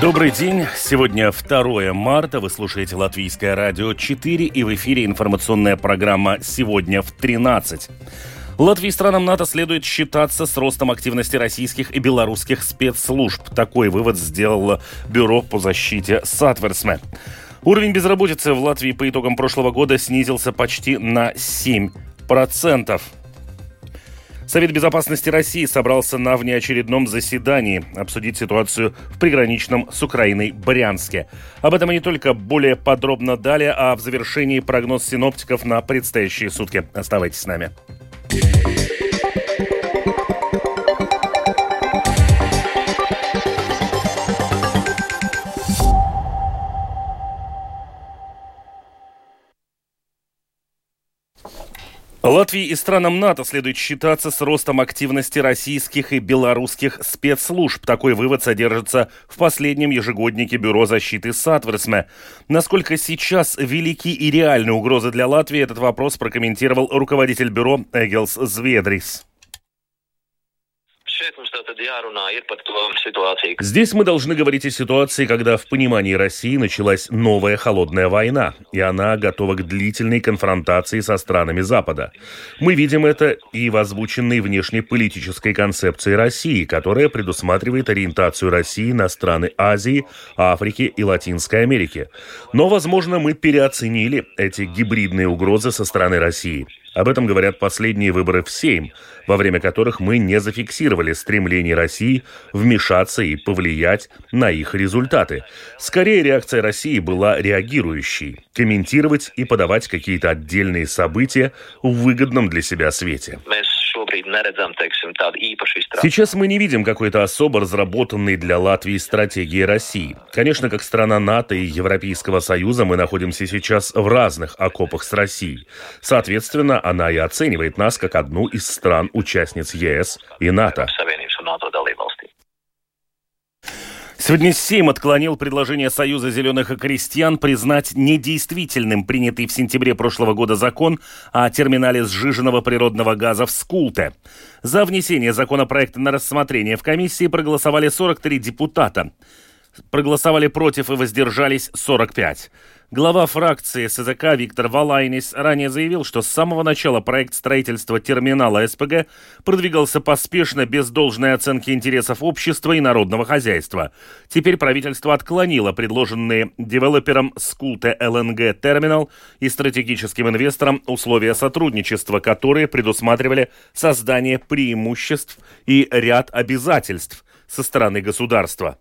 Добрый день. Сегодня 2 марта. Вы слушаете Латвийское радио 4 и в эфире информационная программа «Сегодня в 13». Латвии странам НАТО следует считаться с ростом активности российских и белорусских спецслужб. Такой вывод сделало Бюро по защите Сатверсме. Уровень безработицы в Латвии по итогам прошлого года снизился почти на 7%. Совет безопасности России собрался на внеочередном заседании обсудить ситуацию в приграничном с Украиной Брянске. Об этом и не только более подробно далее, а в завершении прогноз синоптиков на предстоящие сутки. Оставайтесь с нами. Латвии и странам НАТО следует считаться с ростом активности российских и белорусских спецслужб. Такой вывод содержится в последнем ежегоднике Бюро защиты Сатверсме. Насколько сейчас велики и реальны угрозы для Латвии, этот вопрос прокомментировал руководитель бюро Эгелс Зведрис. Здесь мы должны говорить о ситуации, когда в понимании России началась новая холодная война, и она готова к длительной конфронтации со странами Запада. Мы видим это и в озвученной внешнеполитической концепции России, которая предусматривает ориентацию России на страны Азии, Африки и Латинской Америки. Но, возможно, мы переоценили эти гибридные угрозы со стороны России. Об этом говорят последние выборы в Сейм, во время которых мы не зафиксировали стремление России вмешаться и повлиять на их результаты. Скорее, реакция России была реагирующей, комментировать и подавать какие-то отдельные события в выгодном для себя свете. Сейчас мы не видим какой-то особо разработанной для Латвии стратегии России. Конечно, как страна НАТО и Европейского Союза мы находимся сейчас в разных окопах с Россией. Соответственно, она и оценивает нас как одну из стран-участниц ЕС и НАТО. Сегодня Сейм отклонил предложение Союза зеленых и крестьян признать недействительным принятый в сентябре прошлого года закон о терминале сжиженного природного газа в Скулте. За внесение законопроекта на рассмотрение в комиссии проголосовали 43 депутата. Проголосовали против и воздержались 45. Глава фракции СЗК Виктор Валайнис ранее заявил, что с самого начала проект строительства терминала СПГ продвигался поспешно, без должной оценки интересов общества и народного хозяйства. Теперь правительство отклонило предложенные девелопером Скулте ЛНГ терминал и стратегическим инвесторам условия сотрудничества, которые предусматривали создание преимуществ и ряд обязательств со стороны государства.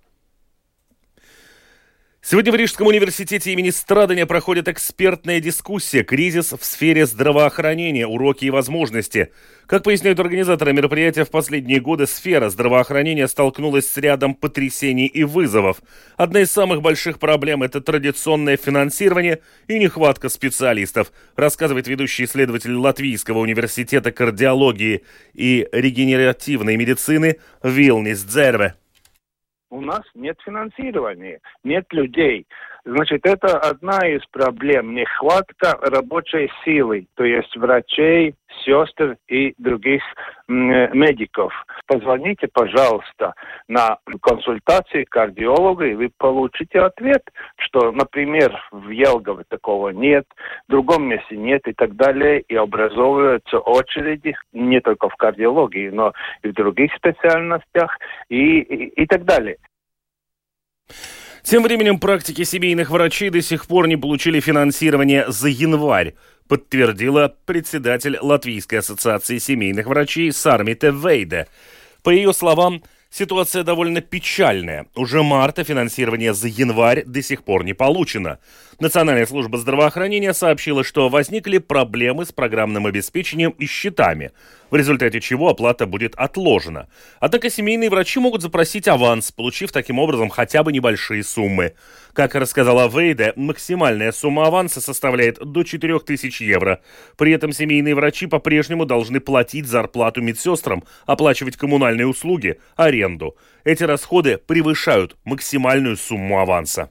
Сегодня в Рижском университете имени Страдания проходит экспертная дискуссия «Кризис в сфере здравоохранения. Уроки и возможности». Как поясняют организаторы мероприятия, в последние годы сфера здравоохранения столкнулась с рядом потрясений и вызовов. Одна из самых больших проблем – это традиционное финансирование и нехватка специалистов, рассказывает ведущий исследователь Латвийского университета кардиологии и регенеративной медицины Вилнис Дзерве у нас нет финансирования, нет людей. Значит, это одна из проблем. Нехватка рабочей силы, то есть врачей, сестер и других медиков. Позвоните, пожалуйста, на консультации кардиолога, и вы получите ответ, что, например, в Елгове такого нет, в другом месте нет и так далее, и образовываются очереди не только в кардиологии, но и в других специальностях и, и, и так далее. Тем временем практики семейных врачей до сих пор не получили финансирование за январь, подтвердила председатель Латвийской ассоциации семейных врачей Сармите Вейде. По ее словам, Ситуация довольно печальная. Уже марта финансирование за январь до сих пор не получено. Национальная служба здравоохранения сообщила, что возникли проблемы с программным обеспечением и счетами, в результате чего оплата будет отложена. Однако семейные врачи могут запросить аванс, получив таким образом хотя бы небольшие суммы. Как рассказала Вейда, максимальная сумма аванса составляет до 4000 евро. При этом семейные врачи по-прежнему должны платить зарплату медсестрам, оплачивать коммунальные услуги, аренду. Эти расходы превышают максимальную сумму аванса.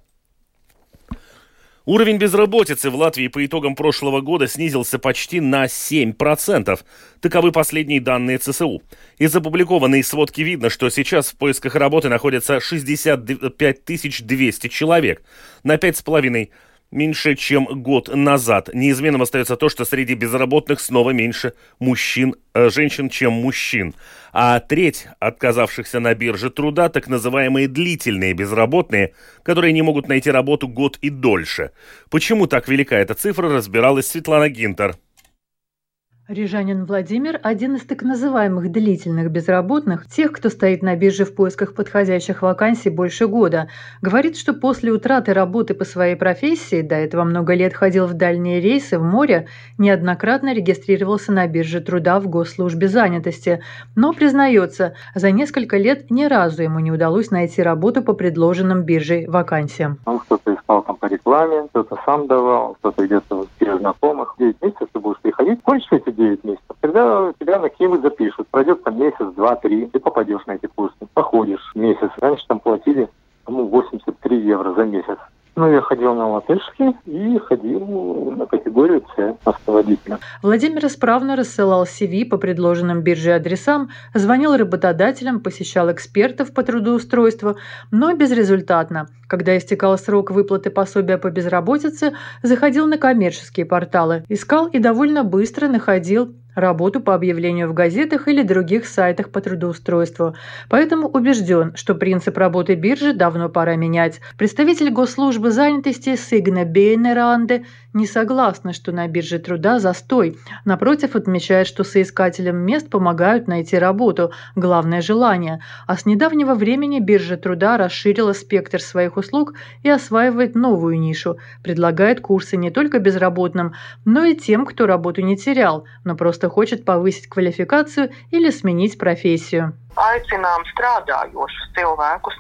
Уровень безработицы в Латвии по итогам прошлого года снизился почти на 7%. Таковы последние данные ЦСУ. Из опубликованной сводки видно, что сейчас в поисках работы находятся 65 200 человек. На 5,5 меньше, чем год назад. Неизменным остается то, что среди безработных снова меньше мужчин, э, женщин, чем мужчин. А треть отказавшихся на бирже труда, так называемые длительные безработные, которые не могут найти работу год и дольше. Почему так велика эта цифра, разбиралась Светлана Гинтер. Рижанин Владимир – один из так называемых длительных безработных, тех, кто стоит на бирже в поисках подходящих вакансий больше года. Говорит, что после утраты работы по своей профессии, до этого много лет ходил в дальние рейсы в море, неоднократно регистрировался на бирже труда в госслужбе занятости. Но, признается, за несколько лет ни разу ему не удалось найти работу по предложенным биржей вакансиям. Он кто-то искал там по рекламе, кто-то сам давал, кто-то где-то через знакомых. 9 месяцев ты будешь приходить, хочешь эти 9 месяцев, тогда тебя на кем запишут. Пройдет там месяц, два, три, ты попадешь на эти курсы. Походишь месяц. Раньше там платили ну, 83 евро за месяц. Ну, я ходил на латышский и ходил на категорию С автоводителя. Владимир исправно рассылал CV по предложенным бирже адресам, звонил работодателям, посещал экспертов по трудоустройству, но безрезультатно. Когда истекал срок выплаты пособия по безработице, заходил на коммерческие порталы, искал и довольно быстро находил работу по объявлению в газетах или других сайтах по трудоустройству. Поэтому убежден, что принцип работы биржи давно пора менять. Представитель госслужбы занятости Сигна Бейнеранде не согласна, что на бирже труда застой. Напротив, отмечает, что соискателям мест помогают найти работу, главное желание. А с недавнего времени биржа труда расширила спектр своих услуг и осваивает новую нишу. Предлагает курсы не только безработным, но и тем, кто работу не терял, но просто хочет повысить квалификацию или сменить профессию.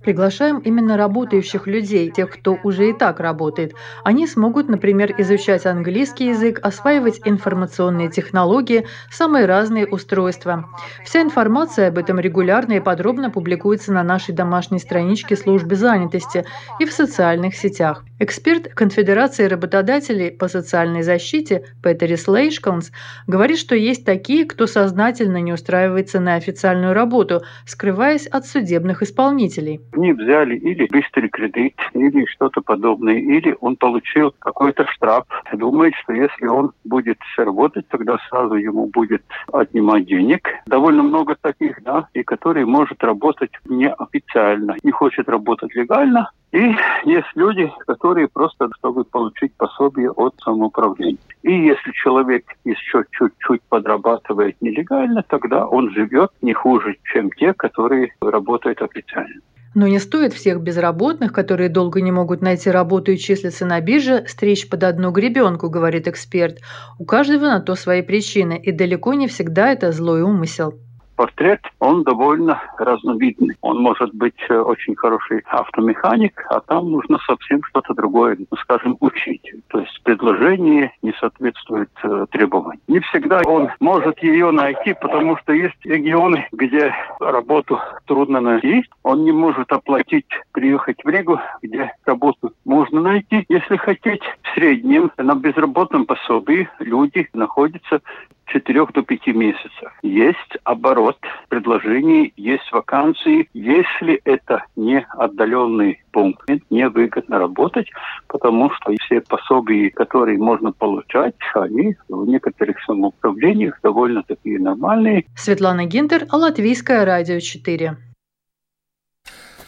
Приглашаем именно работающих людей, тех, кто уже и так работает. Они смогут, например, изучать английский язык, осваивать информационные технологии, самые разные устройства. Вся информация об этом регулярно и подробно публикуется на нашей домашней страничке службы занятости и в социальных сетях. Эксперт Конфедерации работодателей по социальной защите Петерис Лейшконс говорит, что есть такие, кто сознательно не устраивается на официальную работу, скрываясь от судебных исполнителей. Они взяли или быстрый кредит, или что-то подобное, или он получил какой-то штраф. Думает, что если он будет работать, тогда сразу ему будет отнимать денег. Довольно много таких, да, и которые может работать неофициально, не хочет работать легально, и есть люди, которые просто чтобы получить пособие от самоуправления. И если человек еще чуть-чуть подрабатывает нелегально, тогда он живет не хуже, чем те, которые работают официально. Но не стоит всех безработных, которые долго не могут найти работу и числятся на бирже, стричь под одну гребенку, говорит эксперт. У каждого на то свои причины, и далеко не всегда это злой умысел портрет, он довольно разновидный. Он может быть э, очень хороший автомеханик, а там нужно совсем что-то другое, скажем, учить. То есть предложение не соответствует э, требованиям. Не всегда он может ее найти, потому что есть регионы, где работу трудно найти. Он не может оплатить, приехать в Ригу, где работу можно найти. Если хотеть, в среднем на безработном пособии люди находятся 4 до 5 месяцев. Есть оборот предложений, есть вакансии. Если это не отдаленный пункт, невыгодно работать, потому что все пособия, которые можно получать, они в некоторых самоуправлениях довольно такие нормальные. Светлана Гинтер, Латвийское радио 4.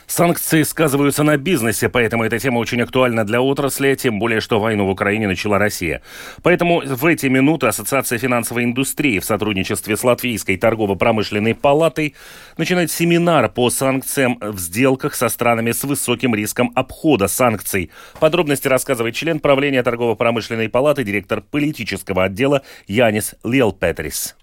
Санкции сказываются на бизнесе, поэтому эта тема очень актуальна для отрасли, тем более, что войну в Украине начала Россия. Поэтому в эти минуты Ассоциация финансовой индустрии в сотрудничестве с Латвийской торгово-промышленной палатой начинает семинар по санкциям в сделках со странами с высоким риском обхода санкций. Подробности рассказывает член правления торгово-промышленной палаты, директор политического отдела Янис Лелпетрис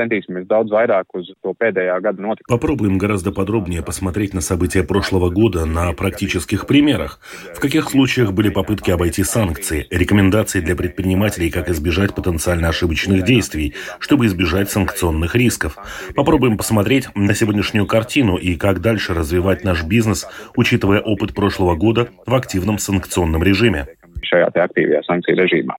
centīsimies daudz vairāk uz to pēdējā gada notikumu. Попробуем гораздо подробнее посмотреть на события прошлого года на практических примерах. В каких случаях были попытки обойти санкции, рекомендации для предпринимателей, как избежать потенциально ошибочных действий, чтобы избежать санкционных рисков. Попробуем посмотреть на сегодняшнюю картину и как дальше развивать наш бизнес, учитывая опыт прошлого года в активном санкционном режиме. šajā aktīvajā sankciju režīmā.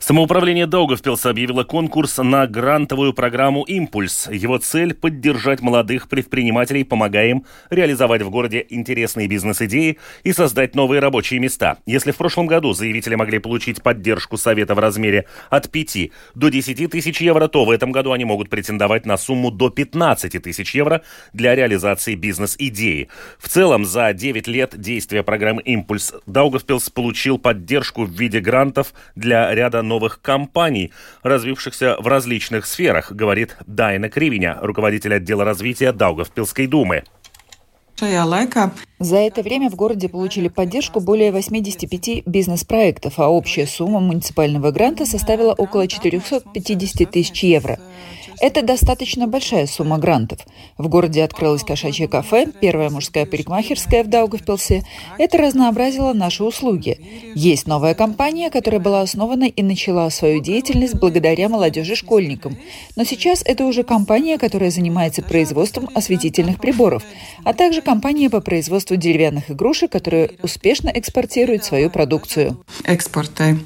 Самоуправление Даугавпилса объявило конкурс на грантовую программу «Импульс». Его цель – поддержать молодых предпринимателей, помогая им реализовать в городе интересные бизнес-идеи и создать новые рабочие места. Если в прошлом году заявители могли получить поддержку Совета в размере от 5 до 10 тысяч евро, то в этом году они могут претендовать на сумму до 15 тысяч евро для реализации бизнес-идеи. В целом, за 9 лет действия программы «Импульс» Даугавпилс получил поддержку в виде грантов для ряда новых компаний, развившихся в различных сферах, говорит Дайна Кривиня, руководитель отдела развития Даугавпилской думы. За это время в городе получили поддержку более 85 бизнес-проектов, а общая сумма муниципального гранта составила около 450 тысяч евро. Это достаточно большая сумма грантов. В городе открылось кошачье кафе, первая мужская парикмахерская в Даугавпилсе. Это разнообразило наши услуги. Есть новая компания, которая была основана и начала свою деятельность благодаря молодежи-школьникам. Но сейчас это уже компания, которая занимается производством осветительных приборов, а также компания по производству деревянных игрушек, которая успешно экспортирует свою продукцию. Экспорты.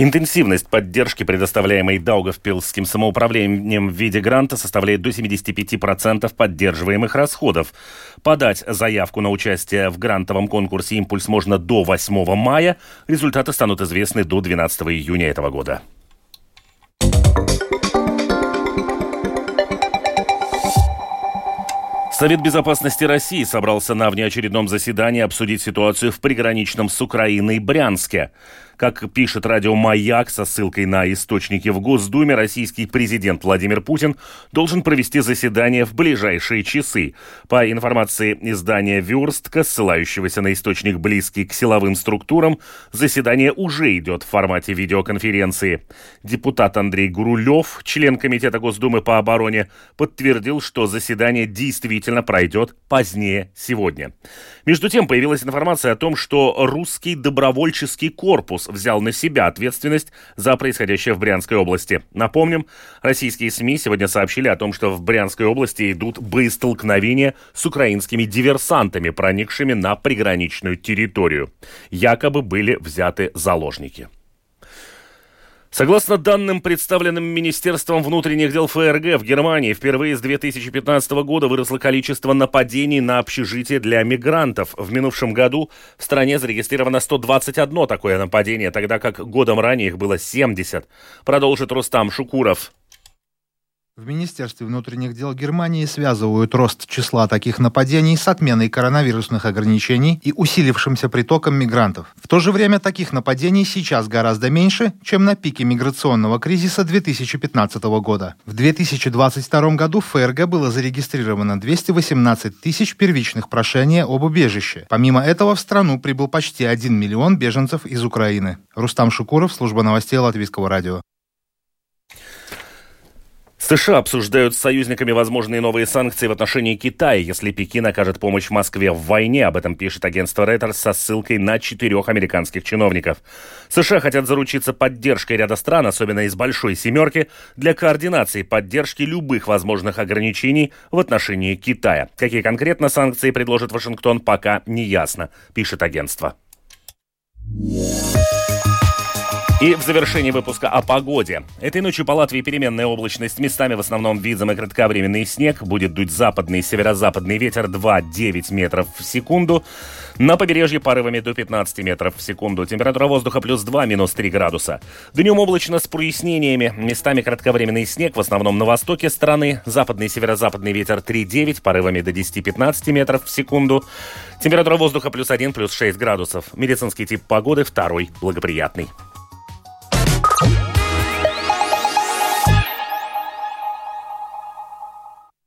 Интенсивность поддержки, предоставляемой Даугавпилским самоуправлением в виде гранта, составляет до 75% поддерживаемых расходов. Подать заявку на участие в грантовом конкурсе «Импульс» можно до 8 мая. Результаты станут известны до 12 июня этого года. Совет безопасности России собрался на внеочередном заседании обсудить ситуацию в приграничном с Украиной Брянске. Как пишет радио «Маяк» со ссылкой на источники в Госдуме, российский президент Владимир Путин должен провести заседание в ближайшие часы. По информации издания «Верстка», ссылающегося на источник близкий к силовым структурам, заседание уже идет в формате видеоконференции. Депутат Андрей Гурулев, член Комитета Госдумы по обороне, подтвердил, что заседание действительно пройдет позднее сегодня. Между тем, появилась информация о том, что русский добровольческий корпус взял на себя ответственность за происходящее в Брянской области. Напомним, российские СМИ сегодня сообщили о том, что в Брянской области идут боестолкновения с украинскими диверсантами, проникшими на приграничную территорию. Якобы были взяты заложники. Согласно данным, представленным Министерством внутренних дел ФРГ в Германии, впервые с 2015 года выросло количество нападений на общежитие для мигрантов. В минувшем году в стране зарегистрировано 121 такое нападение, тогда как годом ранее их было 70. Продолжит Рустам Шукуров. В Министерстве внутренних дел Германии связывают рост числа таких нападений с отменой коронавирусных ограничений и усилившимся притоком мигрантов. В то же время таких нападений сейчас гораздо меньше, чем на пике миграционного кризиса 2015 года. В 2022 году в ФРГ было зарегистрировано 218 тысяч первичных прошений об убежище. Помимо этого в страну прибыл почти 1 миллион беженцев из Украины. Рустам Шукуров, служба новостей Латвийского радио. США обсуждают с союзниками возможные новые санкции в отношении Китая, если Пекин окажет помощь Москве в войне. Об этом пишет агентство Reuters со ссылкой на четырех американских чиновников. США хотят заручиться поддержкой ряда стран, особенно из Большой Семерки, для координации поддержки любых возможных ограничений в отношении Китая. Какие конкретно санкции предложит Вашингтон, пока не ясно, пишет агентство. И в завершении выпуска о погоде. Этой ночью по Латвии переменная облачность. Местами в основном видом и кратковременный снег. Будет дуть западный и северо-западный ветер 2-9 метров в секунду. На побережье порывами до 15 метров в секунду. Температура воздуха плюс 2, минус 3 градуса. Днем облачно с прояснениями. Местами кратковременный снег, в основном на востоке страны. Западный и северо-западный ветер 3-9, порывами до 10-15 метров в секунду. Температура воздуха плюс 1, плюс 6 градусов. Медицинский тип погоды второй, благоприятный.